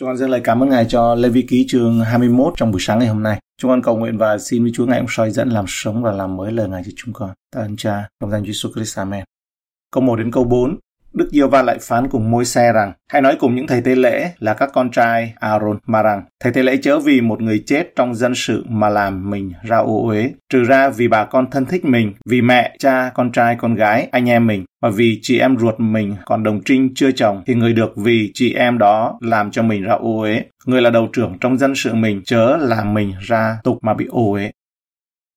Chúng con dâng lời cảm ơn Ngài cho Lê Vi Ký chương 21 trong buổi sáng ngày hôm nay. Chúng con cầu nguyện và xin với Chúa Ngài ông soi dẫn làm sống và làm mới lời Ngài cho chúng con. Ta ơn Cha, trong danh Chúa Jesus Christ. Amen. Câu 1 đến câu 4. Đức Giêsu va lại phán cùng môi xe rằng, hãy nói cùng những thầy tế lễ là các con trai Aaron mà rằng, thầy tế lễ chớ vì một người chết trong dân sự mà làm mình ra ô uế, trừ ra vì bà con thân thích mình, vì mẹ, cha, con trai, con gái, anh em mình, và vì chị em ruột mình còn đồng trinh chưa chồng, thì người được vì chị em đó làm cho mình ra ô uế. Người là đầu trưởng trong dân sự mình, chớ làm mình ra tục mà bị ô uế.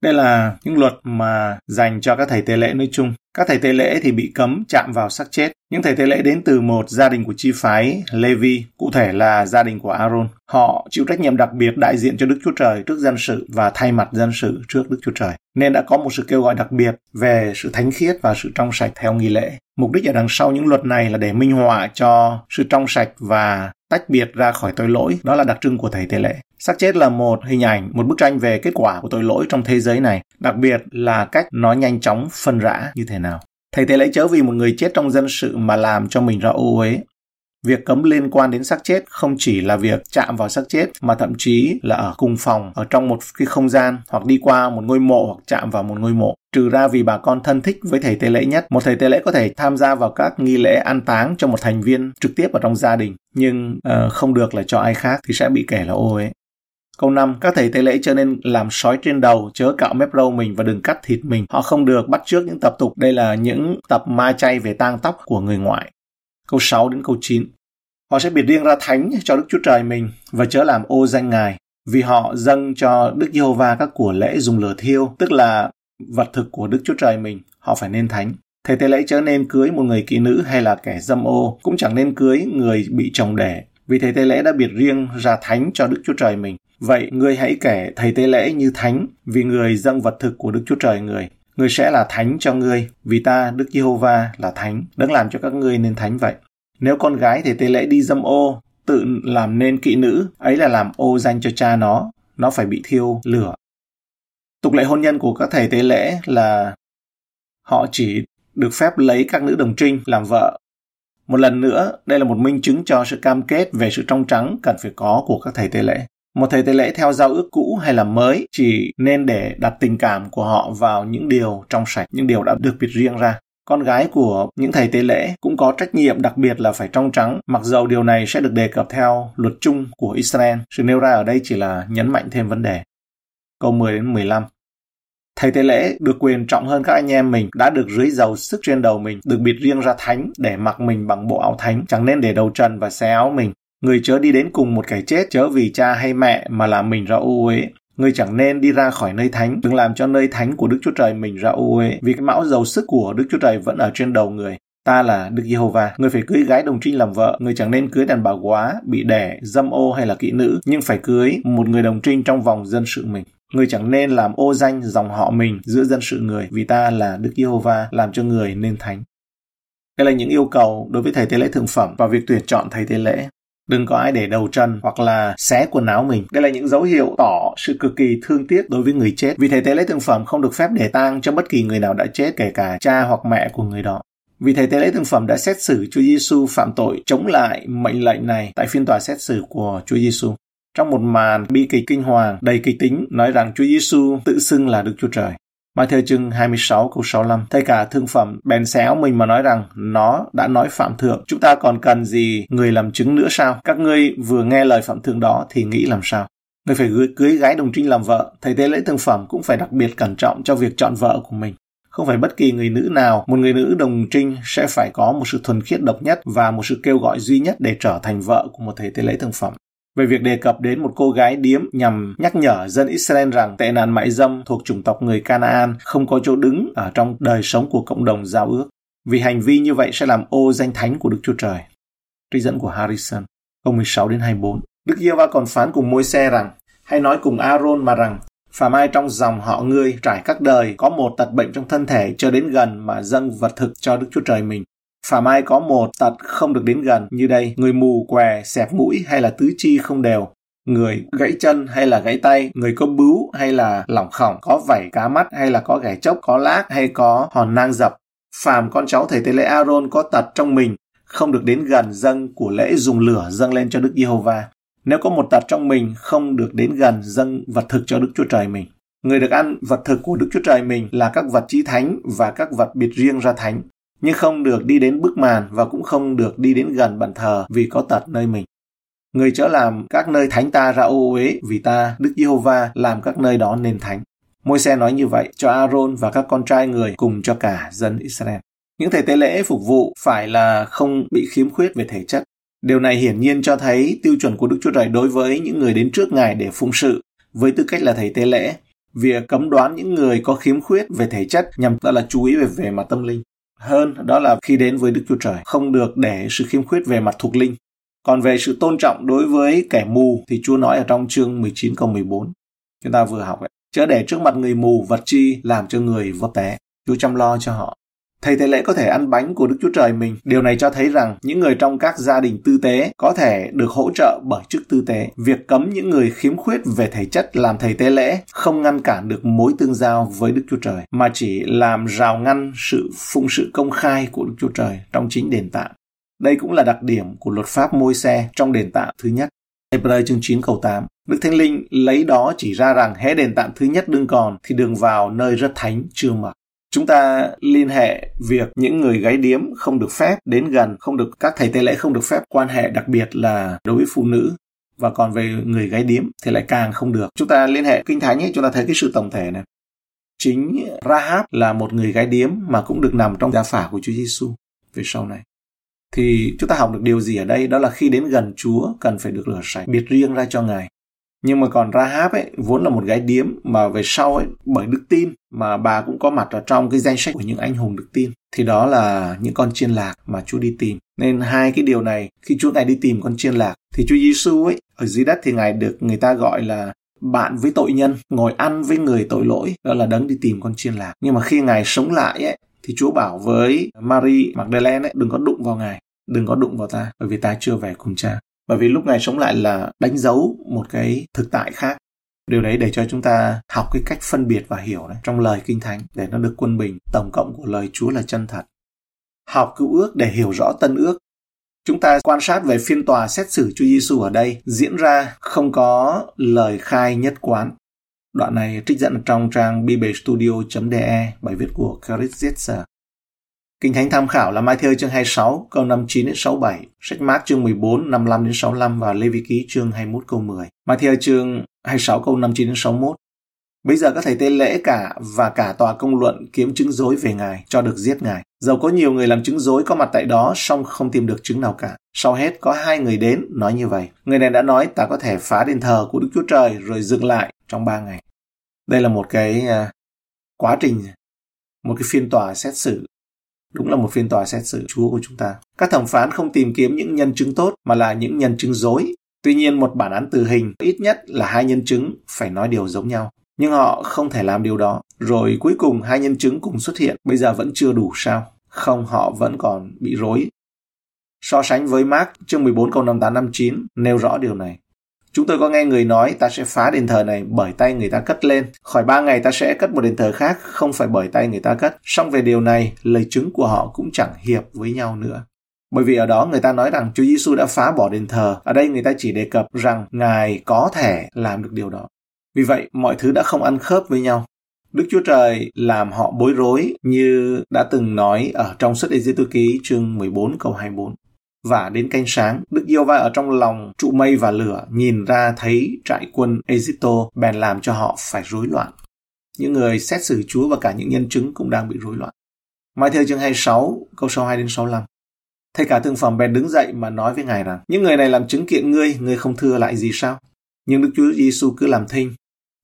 Đây là những luật mà dành cho các thầy tế lễ nói chung. Các thầy tế lễ thì bị cấm chạm vào xác chết. Những thầy tế lễ đến từ một gia đình của chi phái Levi, cụ thể là gia đình của Aaron. Họ chịu trách nhiệm đặc biệt đại diện cho Đức Chúa Trời trước dân sự và thay mặt dân sự trước Đức Chúa Trời. Nên đã có một sự kêu gọi đặc biệt về sự thánh khiết và sự trong sạch theo nghi lễ. Mục đích ở đằng sau những luật này là để minh họa cho sự trong sạch và tách biệt ra khỏi tội lỗi. Đó là đặc trưng của thầy tế lễ. Xác chết là một hình ảnh, một bức tranh về kết quả của tội lỗi trong thế giới này, đặc biệt là cách nó nhanh chóng phân rã như thế nào. Thầy tế lễ chớ vì một người chết trong dân sự mà làm cho mình ra ô uế. Việc cấm liên quan đến xác chết không chỉ là việc chạm vào xác chết mà thậm chí là ở cùng phòng, ở trong một cái không gian hoặc đi qua một ngôi mộ hoặc chạm vào một ngôi mộ. Trừ ra vì bà con thân thích với thầy tế lễ nhất, một thầy tế lễ có thể tham gia vào các nghi lễ an táng cho một thành viên trực tiếp ở trong gia đình, nhưng uh, không được là cho ai khác thì sẽ bị kể là ô ấy. Câu 5. Các thầy tế lễ cho nên làm sói trên đầu, chớ cạo mép râu mình và đừng cắt thịt mình. Họ không được bắt trước những tập tục. Đây là những tập ma chay về tang tóc của người ngoại. Câu 6 đến câu 9. Họ sẽ biệt riêng ra thánh cho Đức Chúa Trời mình và chớ làm ô danh Ngài. Vì họ dâng cho Đức Giê-hô-va các của lễ dùng lửa thiêu, tức là vật thực của Đức Chúa Trời mình. Họ phải nên thánh. Thầy tế lễ chớ nên cưới một người kỹ nữ hay là kẻ dâm ô, cũng chẳng nên cưới người bị chồng đẻ, vì thầy tế lễ đã biệt riêng ra thánh cho Đức Chúa Trời mình. Vậy ngươi hãy kể thầy tế lễ như thánh, vì người dâng vật thực của Đức Chúa Trời người. Ngươi sẽ là thánh cho ngươi, vì ta, Đức Giê-hô-va, là thánh, đấng làm cho các ngươi nên thánh vậy. Nếu con gái thì tế lễ đi dâm ô, tự làm nên kỵ nữ, ấy là làm ô danh cho cha nó, nó phải bị thiêu lửa. Tục lệ hôn nhân của các thầy tế lễ là họ chỉ được phép lấy các nữ đồng trinh làm vợ. Một lần nữa, đây là một minh chứng cho sự cam kết về sự trong trắng cần phải có của các thầy tế lễ. Một thầy tế lễ theo giao ước cũ hay là mới chỉ nên để đặt tình cảm của họ vào những điều trong sạch, những điều đã được biệt riêng ra. Con gái của những thầy tế lễ cũng có trách nhiệm đặc biệt là phải trong trắng, mặc dầu điều này sẽ được đề cập theo luật chung của Israel. Sự nêu ra ở đây chỉ là nhấn mạnh thêm vấn đề. Câu 10 đến 15 Thầy tế lễ được quyền trọng hơn các anh em mình, đã được rưới dầu sức trên đầu mình, được biệt riêng ra thánh để mặc mình bằng bộ áo thánh, chẳng nên để đầu trần và xé áo mình. Người chớ đi đến cùng một kẻ chết chớ vì cha hay mẹ mà làm mình ra ô uế. Người chẳng nên đi ra khỏi nơi thánh, đừng làm cho nơi thánh của Đức Chúa Trời mình ra ô uế, vì cái mão dầu sức của Đức Chúa Trời vẫn ở trên đầu người. Ta là Đức Giê-hô-va, người phải cưới gái đồng trinh làm vợ, người chẳng nên cưới đàn bà quá, bị đẻ, dâm ô hay là kỹ nữ, nhưng phải cưới một người đồng trinh trong vòng dân sự mình. Người chẳng nên làm ô danh dòng họ mình giữa dân sự người, vì ta là Đức Giê-hô-va, làm cho người nên thánh. Đây là những yêu cầu đối với thầy tế lễ thượng phẩm và việc tuyển chọn thầy tế lễ. Đừng có ai để đầu chân hoặc là xé quần áo mình. Đây là những dấu hiệu tỏ sự cực kỳ thương tiếc đối với người chết. Vì thầy tế lễ thương phẩm không được phép để tang cho bất kỳ người nào đã chết, kể cả cha hoặc mẹ của người đó. Vì thầy tế lễ thương phẩm đã xét xử Chúa Giêsu phạm tội chống lại mệnh lệnh này tại phiên tòa xét xử của Chúa Giêsu. Trong một màn bi kịch kinh hoàng đầy kịch tính nói rằng Chúa Giêsu tự xưng là Đức Chúa Trời. Matthew chương 26 câu 65 Thầy cả thương phẩm bèn xéo mình mà nói rằng nó đã nói phạm thượng. Chúng ta còn cần gì người làm chứng nữa sao? Các ngươi vừa nghe lời phạm thượng đó thì nghĩ làm sao? Người phải cưới, cưới gái đồng trinh làm vợ. Thầy tế lễ thương phẩm cũng phải đặc biệt cẩn trọng cho việc chọn vợ của mình. Không phải bất kỳ người nữ nào, một người nữ đồng trinh sẽ phải có một sự thuần khiết độc nhất và một sự kêu gọi duy nhất để trở thành vợ của một thầy tế lễ thương phẩm về việc đề cập đến một cô gái điếm nhằm nhắc nhở dân Israel rằng tệ nạn mại dâm thuộc chủng tộc người Canaan không có chỗ đứng ở trong đời sống của cộng đồng giao ước. Vì hành vi như vậy sẽ làm ô danh thánh của Đức Chúa Trời. Trích dẫn của Harrison, câu 16 đến 24. Đức Giê-va còn phán cùng môi xe rằng, hay nói cùng Aaron mà rằng, phàm ai trong dòng họ ngươi trải các đời có một tật bệnh trong thân thể cho đến gần mà dâng vật thực cho Đức Chúa Trời mình Phàm ai có một tật không được đến gần như đây, người mù, què, xẹp mũi hay là tứ chi không đều, người gãy chân hay là gãy tay, người có bướu hay là lỏng khỏng, có vảy cá mắt hay là có ghẻ chốc, có lác hay có hòn nang dập. Phàm con cháu thầy tế lễ Aaron có tật trong mình, không được đến gần dâng của lễ dùng lửa dâng lên cho Đức Giê-hô-va. Nếu có một tật trong mình không được đến gần dâng vật thực cho Đức Chúa Trời mình. Người được ăn vật thực của Đức Chúa Trời mình là các vật chí thánh và các vật biệt riêng ra thánh, nhưng không được đi đến bức màn và cũng không được đi đến gần bàn thờ vì có tật nơi mình. Người chớ làm các nơi thánh ta ra ô uế vì ta, Đức Giê-hô-va, làm các nơi đó nên thánh. Môi xe nói như vậy cho Aaron và các con trai người cùng cho cả dân Israel. Những thầy tế lễ phục vụ phải là không bị khiếm khuyết về thể chất. Điều này hiển nhiên cho thấy tiêu chuẩn của Đức Chúa Trời đối với những người đến trước Ngài để phụng sự với tư cách là thầy tế lễ. Việc cấm đoán những người có khiếm khuyết về thể chất nhằm ta là chú ý về về mặt tâm linh. Hơn đó là khi đến với Đức Chúa Trời, không được để sự khiêm khuyết về mặt thuộc linh. Còn về sự tôn trọng đối với kẻ mù thì Chúa nói ở trong chương 19 câu 14. Chúng ta vừa học ấy. Chớ để trước mặt người mù vật chi làm cho người vấp té. Chúa chăm lo cho họ. Thầy tế lễ có thể ăn bánh của Đức Chúa Trời mình. Điều này cho thấy rằng những người trong các gia đình tư tế có thể được hỗ trợ bởi chức tư tế. Việc cấm những người khiếm khuyết về thể chất làm thầy tế lễ không ngăn cản được mối tương giao với Đức Chúa Trời, mà chỉ làm rào ngăn sự phụng sự công khai của Đức Chúa Trời trong chính đền tạng. Đây cũng là đặc điểm của luật pháp môi xe trong đền tạng thứ nhất. Hebrew chương 9 câu 8. Đức Thánh Linh lấy đó chỉ ra rằng hễ đền tạm thứ nhất đương còn thì đường vào nơi rất thánh chưa mở. Chúng ta liên hệ việc những người gáy điếm không được phép đến gần, không được các thầy tế lễ không được phép quan hệ đặc biệt là đối với phụ nữ và còn về người gáy điếm thì lại càng không được. Chúng ta liên hệ kinh thánh ấy, chúng ta thấy cái sự tổng thể này. Chính Rahab là một người gái điếm mà cũng được nằm trong gia phả của Chúa Giêsu về sau này thì chúng ta học được điều gì ở đây đó là khi đến gần Chúa cần phải được rửa sạch biệt riêng ra cho Ngài. Nhưng mà còn Rahab ấy vốn là một gái điếm mà về sau ấy bởi đức tin mà bà cũng có mặt ở trong cái danh sách của những anh hùng đức tin thì đó là những con chiên lạc mà Chúa đi tìm. Nên hai cái điều này khi Chúa ngài đi tìm con chiên lạc thì Chúa Giêsu ấy ở dưới đất thì ngài được người ta gọi là bạn với tội nhân, ngồi ăn với người tội lỗi, đó là đấng đi tìm con chiên lạc. Nhưng mà khi ngài sống lại ấy thì Chúa bảo với Mary Magdalene ấy, đừng có đụng vào ngài, đừng có đụng vào ta, bởi vì ta chưa về cùng cha. Bởi vì lúc ngài sống lại là đánh dấu một cái thực tại khác. Điều đấy để cho chúng ta học cái cách phân biệt và hiểu đấy, trong lời kinh thánh để nó được quân bình. Tổng cộng của lời Chúa là chân thật. Học cứu ước để hiểu rõ tân ước. Chúng ta quan sát về phiên tòa xét xử Chúa Giêsu ở đây diễn ra không có lời khai nhất quán Đoạn này trích dẫn trong trang biblestudio.de, bài viết của Chris Zetzer. Kinh Thánh tham khảo là Matthew chương 26 câu 59 đến 67, sách Mark chương 14 55 đến 65 và Lê Vi Ký chương 21 câu 10. Matthew chương 26 câu 59 đến 61. Bây giờ các thầy tế lễ cả và cả tòa công luận kiếm chứng dối về Ngài, cho được giết Ngài. Dầu có nhiều người làm chứng dối có mặt tại đó, song không tìm được chứng nào cả. Sau hết, có hai người đến, nói như vậy. Người này đã nói ta có thể phá đền thờ của Đức Chúa Trời rồi dừng lại trong ba ngày. Đây là một cái uh, quá trình, một cái phiên tòa xét xử. Đúng là một phiên tòa xét xử Chúa của chúng ta. Các thẩm phán không tìm kiếm những nhân chứng tốt mà là những nhân chứng dối. Tuy nhiên một bản án tử hình ít nhất là hai nhân chứng phải nói điều giống nhau nhưng họ không thể làm điều đó. Rồi cuối cùng hai nhân chứng cùng xuất hiện, bây giờ vẫn chưa đủ sao? Không, họ vẫn còn bị rối. So sánh với Mark chương 14 câu 58 59 nêu rõ điều này. Chúng tôi có nghe người nói ta sẽ phá đền thờ này bởi tay người ta cất lên. Khỏi ba ngày ta sẽ cất một đền thờ khác, không phải bởi tay người ta cất. Song về điều này, lời chứng của họ cũng chẳng hiệp với nhau nữa. Bởi vì ở đó người ta nói rằng Chúa Giêsu đã phá bỏ đền thờ. Ở đây người ta chỉ đề cập rằng Ngài có thể làm được điều đó. Vì vậy, mọi thứ đã không ăn khớp với nhau. Đức Chúa Trời làm họ bối rối như đã từng nói ở trong sách Ê-giê-tô ký chương 14 câu 24. Và đến canh sáng, Đức Yêu Va ở trong lòng trụ mây và lửa nhìn ra thấy trại quân Egypto bèn làm cho họ phải rối loạn. Những người xét xử Chúa và cả những nhân chứng cũng đang bị rối loạn. Mai theo chương 26, câu 62 đến 65. Thầy cả thương phẩm bèn đứng dậy mà nói với Ngài rằng, những người này làm chứng kiện ngươi, ngươi không thưa lại gì sao? Nhưng Đức Chúa Giêsu cứ làm thinh,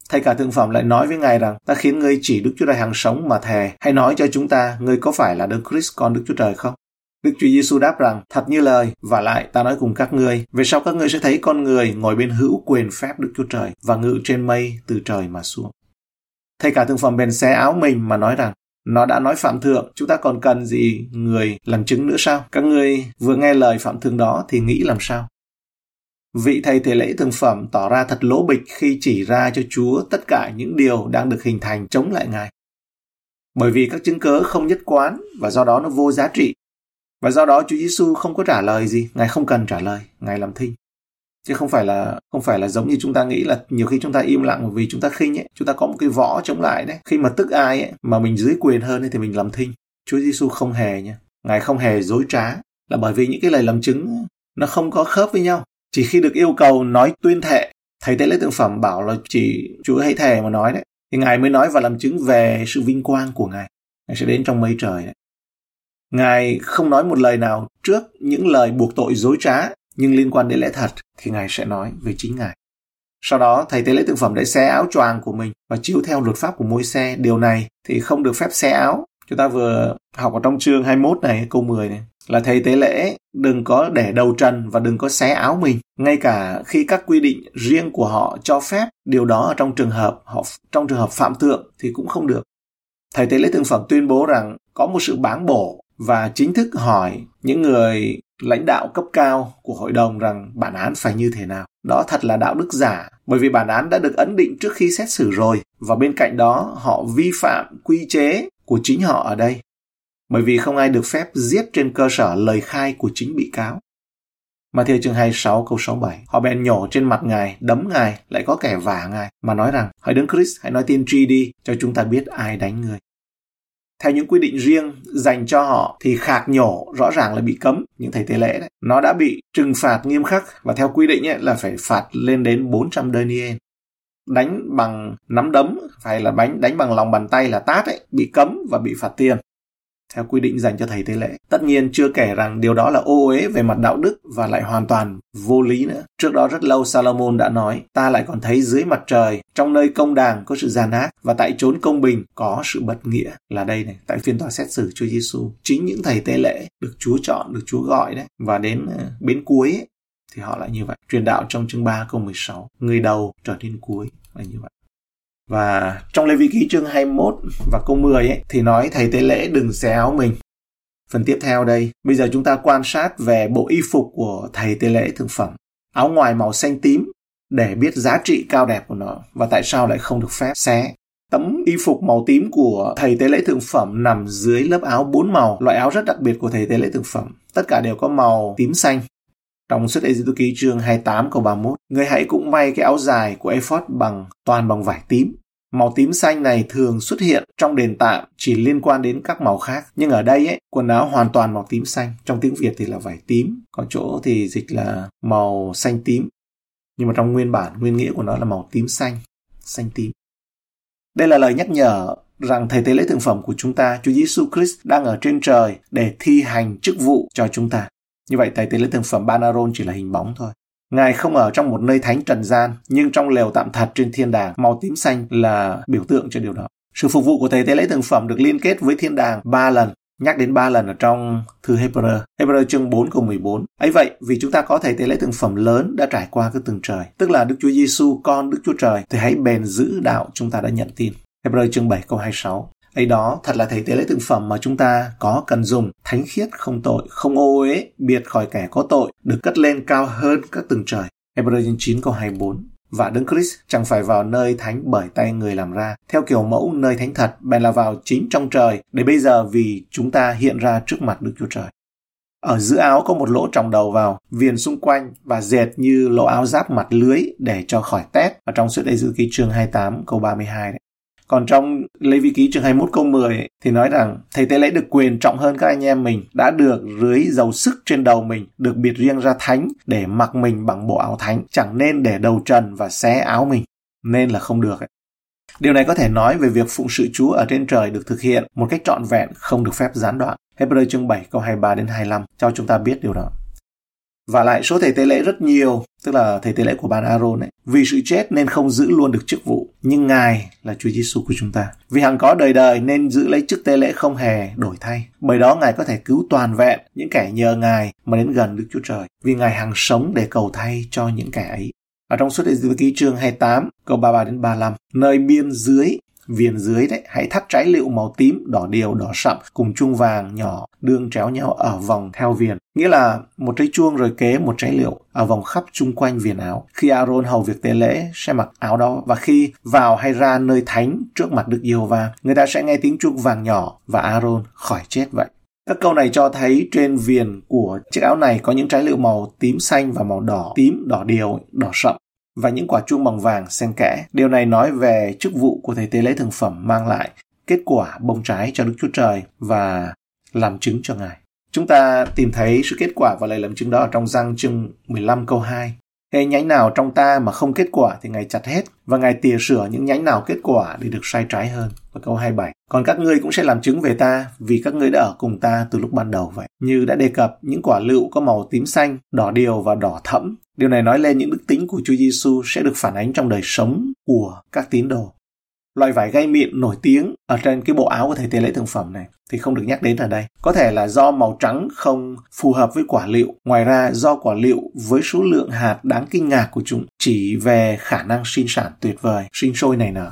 Thầy cả thượng phẩm lại nói với Ngài rằng, ta khiến ngươi chỉ Đức Chúa Trời hàng sống mà thề, hãy nói cho chúng ta, ngươi có phải là Đấng Christ con Đức Chúa Trời không? Đức Chúa Giêsu đáp rằng, thật như lời, và lại ta nói cùng các ngươi, về sau các ngươi sẽ thấy con người ngồi bên hữu quyền phép Đức Chúa Trời và ngự trên mây từ trời mà xuống. Thầy cả thượng phẩm bèn xé áo mình mà nói rằng, nó đã nói phạm thượng, chúng ta còn cần gì người làm chứng nữa sao? Các ngươi vừa nghe lời phạm thượng đó thì nghĩ làm sao? Vị thầy thể lễ thường phẩm tỏ ra thật lỗ bịch khi chỉ ra cho Chúa tất cả những điều đang được hình thành chống lại Ngài. Bởi vì các chứng cớ không nhất quán và do đó nó vô giá trị. Và do đó Chúa Giêsu không có trả lời gì, Ngài không cần trả lời, Ngài làm thinh. Chứ không phải là không phải là giống như chúng ta nghĩ là nhiều khi chúng ta im lặng vì chúng ta khinh ấy, chúng ta có một cái võ chống lại đấy. Khi mà tức ai ấy, mà mình dưới quyền hơn ấy, thì mình làm thinh. Chúa Giêsu không hề nha. Ngài không hề dối trá là bởi vì những cái lời làm chứng nó không có khớp với nhau. Chỉ khi được yêu cầu nói tuyên thệ, thầy tế lễ tượng phẩm bảo là chỉ Chúa hãy thề mà nói đấy, thì Ngài mới nói và làm chứng về sự vinh quang của Ngài. Ngài sẽ đến trong mây trời đấy. Ngài không nói một lời nào trước những lời buộc tội dối trá, nhưng liên quan đến lẽ thật thì Ngài sẽ nói về chính Ngài. Sau đó, thầy tế lễ thực phẩm đã xé áo choàng của mình và chiếu theo luật pháp của môi xe. Điều này thì không được phép xé áo. Chúng ta vừa học ở trong chương 21 này, câu 10 này là thầy tế lễ đừng có để đầu trần và đừng có xé áo mình ngay cả khi các quy định riêng của họ cho phép điều đó ở trong trường hợp họ trong trường hợp phạm thượng thì cũng không được thầy tế lễ thực phẩm tuyên bố rằng có một sự báng bổ và chính thức hỏi những người lãnh đạo cấp cao của hội đồng rằng bản án phải như thế nào. Đó thật là đạo đức giả, bởi vì bản án đã được ấn định trước khi xét xử rồi và bên cạnh đó họ vi phạm quy chế của chính họ ở đây bởi vì không ai được phép giết trên cơ sở lời khai của chính bị cáo. Mà theo chương 26 câu 67, họ bèn nhổ trên mặt ngài, đấm ngài, lại có kẻ vả ngài, mà nói rằng, hãy đứng Chris, hãy nói tiên tri đi, cho chúng ta biết ai đánh người. Theo những quy định riêng dành cho họ thì khạc nhổ rõ ràng là bị cấm, những thầy tế lễ đấy. Nó đã bị trừng phạt nghiêm khắc và theo quy định ấy, là phải phạt lên đến 400 denier. Đánh bằng nắm đấm hay là đánh đánh bằng lòng bàn tay là tát ấy, bị cấm và bị phạt tiền theo quy định dành cho thầy tế lễ. Tất nhiên chưa kể rằng điều đó là ô uế về mặt đạo đức và lại hoàn toàn vô lý nữa. Trước đó rất lâu Salomon đã nói, ta lại còn thấy dưới mặt trời, trong nơi công đàng có sự gian ác và tại chốn công bình có sự bất nghĩa. Là đây này, tại phiên tòa xét xử Chúa Giêsu, chính những thầy tế lễ được Chúa chọn, được Chúa gọi đấy và đến ờ, bến cuối ấy, thì họ lại như vậy. Truyền đạo trong chương 3 câu 16, người đầu trở nên cuối là như vậy. Và trong Lê Vi Ký chương 21 và câu 10 ấy, thì nói thầy tế lễ đừng xé áo mình. Phần tiếp theo đây, bây giờ chúng ta quan sát về bộ y phục của thầy tế lễ thực phẩm. Áo ngoài màu xanh tím để biết giá trị cao đẹp của nó và tại sao lại không được phép xé. Tấm y phục màu tím của thầy tế lễ thượng phẩm nằm dưới lớp áo bốn màu, loại áo rất đặc biệt của thầy tế lễ thượng phẩm. Tất cả đều có màu tím xanh. Trong sách Ê-di-tô ký chương 28 câu 31, người hãy cũng may cái áo dài của ephod bằng toàn bằng vải tím. Màu tím xanh này thường xuất hiện trong đền tạm chỉ liên quan đến các màu khác. Nhưng ở đây ấy, quần áo hoàn toàn màu tím xanh. Trong tiếng Việt thì là vải tím, có chỗ thì dịch là màu xanh tím. Nhưng mà trong nguyên bản, nguyên nghĩa của nó là màu tím xanh, xanh tím. Đây là lời nhắc nhở rằng thầy tế lễ thượng phẩm của chúng ta, Chúa Giêsu Christ đang ở trên trời để thi hành chức vụ cho chúng ta. Như vậy thầy tế lễ thường phẩm Banaron chỉ là hình bóng thôi. Ngài không ở trong một nơi thánh trần gian, nhưng trong lều tạm thật trên thiên đàng, màu tím xanh là biểu tượng cho điều đó. Sự phục vụ của thầy tế lễ thường phẩm được liên kết với thiên đàng ba lần, nhắc đến ba lần ở trong thư Hebrew, Hebrew chương 4 câu 14. ấy vậy, vì chúng ta có thầy tế lễ thường phẩm lớn đã trải qua cái từng trời, tức là Đức Chúa Giêsu con Đức Chúa Trời, thì hãy bền giữ đạo chúng ta đã nhận tin. Hebrew chương 7 câu 26 ấy đó thật là thầy tế lễ thực phẩm mà chúng ta có cần dùng thánh khiết không tội không ô uế biệt khỏi kẻ có tội được cất lên cao hơn các tầng trời Hebrew 9 câu 24 và Đấng Christ chẳng phải vào nơi thánh bởi tay người làm ra, theo kiểu mẫu nơi thánh thật, bèn là vào chính trong trời, để bây giờ vì chúng ta hiện ra trước mặt Đức Chúa Trời. Ở giữa áo có một lỗ tròng đầu vào, viền xung quanh và dệt như lỗ áo giáp mặt lưới để cho khỏi tét. Ở trong suốt đây dự ký chương 28 câu 32 đấy. Còn trong Lê Vi Ký chương 21 câu 10 thì nói rằng thầy tế lễ được quyền trọng hơn các anh em mình, đã được rưới dầu sức trên đầu mình, được biệt riêng ra thánh để mặc mình bằng bộ áo thánh, chẳng nên để đầu trần và xé áo mình. Nên là không được. Ấy. Điều này có thể nói về việc phụng sự Chúa ở trên trời được thực hiện một cách trọn vẹn, không được phép gián đoạn. Hebrew chương 7 câu 23 đến 25 cho chúng ta biết điều đó. Và lại số thầy tế lễ rất nhiều, tức là thầy tế lễ của bà Aaron ấy, vì sự chết nên không giữ luôn được chức vụ. Nhưng Ngài là Chúa Giêsu của chúng ta. Vì hằng có đời đời nên giữ lấy chức tế lễ không hề đổi thay. Bởi đó Ngài có thể cứu toàn vẹn những kẻ nhờ Ngài mà đến gần Đức Chúa Trời. Vì Ngài hằng sống để cầu thay cho những kẻ ấy. Ở trong suốt Ê ký chương 28, câu 33 đến 35, nơi biên dưới viền dưới đấy hãy thắt trái liệu màu tím đỏ điều đỏ sậm cùng chuông vàng nhỏ đương tréo nhau ở vòng theo viền. Nghĩa là một trái chuông rồi kế một trái liệu ở vòng khắp chung quanh viền áo. Khi Aaron hầu việc tế lễ sẽ mặc áo đó và khi vào hay ra nơi thánh trước mặt Đức Yêu Va người ta sẽ nghe tiếng chuông vàng nhỏ và Aaron khỏi chết vậy. Các câu này cho thấy trên viền của chiếc áo này có những trái lựu màu tím xanh và màu đỏ, tím, đỏ điều, đỏ sậm và những quả chuông bằng vàng xen kẽ. Điều này nói về chức vụ của thầy tế lễ thường phẩm mang lại kết quả bông trái cho Đức Chúa Trời và làm chứng cho Ngài. Chúng ta tìm thấy sự kết quả và lời làm chứng đó ở trong răng chương 15 câu 2. Hệ nhánh nào trong ta mà không kết quả thì Ngài chặt hết và Ngài tỉa sửa những nhánh nào kết quả để được sai trái hơn. Và câu 27. Còn các ngươi cũng sẽ làm chứng về ta vì các ngươi đã ở cùng ta từ lúc ban đầu vậy. Như đã đề cập, những quả lựu có màu tím xanh, đỏ điều và đỏ thẫm. Điều này nói lên những đức tính của Chúa Giêsu sẽ được phản ánh trong đời sống của các tín đồ loại vải gai mịn nổi tiếng ở trên cái bộ áo của thầy tế lễ thượng phẩm này thì không được nhắc đến ở đây. Có thể là do màu trắng không phù hợp với quả liệu. Ngoài ra do quả liệu với số lượng hạt đáng kinh ngạc của chúng chỉ về khả năng sinh sản tuyệt vời, sinh sôi này nở.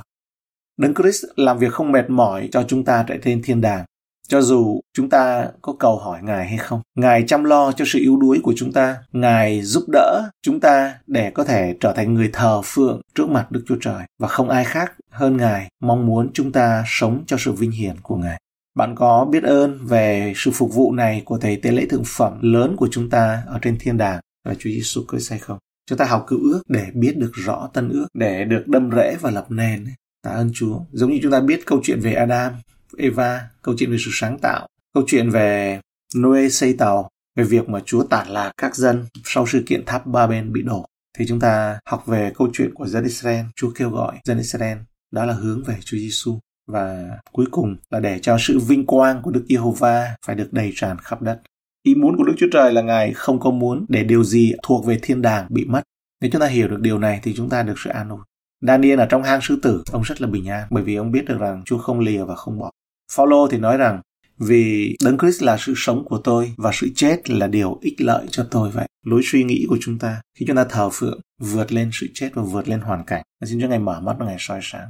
Đấng Christ làm việc không mệt mỏi cho chúng ta tại trên thiên đàng cho dù chúng ta có cầu hỏi Ngài hay không. Ngài chăm lo cho sự yếu đuối của chúng ta. Ngài giúp đỡ chúng ta để có thể trở thành người thờ phượng trước mặt Đức Chúa Trời. Và không ai khác hơn Ngài mong muốn chúng ta sống cho sự vinh hiển của Ngài. Bạn có biết ơn về sự phục vụ này của Thầy Tế lễ Thượng Phẩm lớn của chúng ta ở trên thiên đàng là Chúa Giêsu Christ hay không? Chúng ta học cựu ước để biết được rõ tân ước, để được đâm rễ và lập nền. Tạ ơn Chúa. Giống như chúng ta biết câu chuyện về Adam Eva, câu chuyện về sự sáng tạo, câu chuyện về Noe xây tàu, về việc mà Chúa tản lạc các dân sau sự kiện tháp ba bên bị đổ. Thì chúng ta học về câu chuyện của dân Israel, Chúa kêu gọi dân Israel, đó là hướng về Chúa Giêsu và cuối cùng là để cho sự vinh quang của Đức Giê-hô-va phải được đầy tràn khắp đất. Ý muốn của Đức Chúa Trời là Ngài không có muốn để điều gì thuộc về thiên đàng bị mất. Nếu chúng ta hiểu được điều này thì chúng ta được sự an ủi. Daniel ở trong hang sư tử, ông rất là bình an bởi vì ông biết được rằng Chúa không lìa và không bỏ. Phaolô thì nói rằng vì Đấng Christ là sự sống của tôi và sự chết là điều ích lợi cho tôi vậy. Lối suy nghĩ của chúng ta khi chúng ta thờ phượng vượt lên sự chết và vượt lên hoàn cảnh. Xin Chúa ngày mở mắt và ngày soi sáng.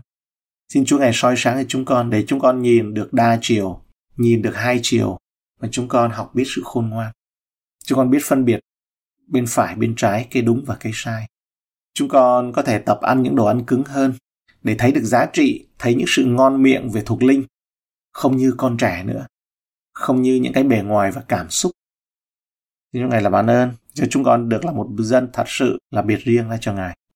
Xin Chúa ngày soi sáng cho chúng con để chúng con nhìn được đa chiều, nhìn được hai chiều và chúng con học biết sự khôn ngoan. Chúng con biết phân biệt bên phải, bên trái, cái đúng và cái sai. Chúng con có thể tập ăn những đồ ăn cứng hơn để thấy được giá trị, thấy những sự ngon miệng về thuộc linh không như con trẻ nữa, không như những cái bề ngoài và cảm xúc. Xin Chúa Ngài là ban ơn cho chúng con được là một dân thật sự là biệt riêng ra cho Ngài.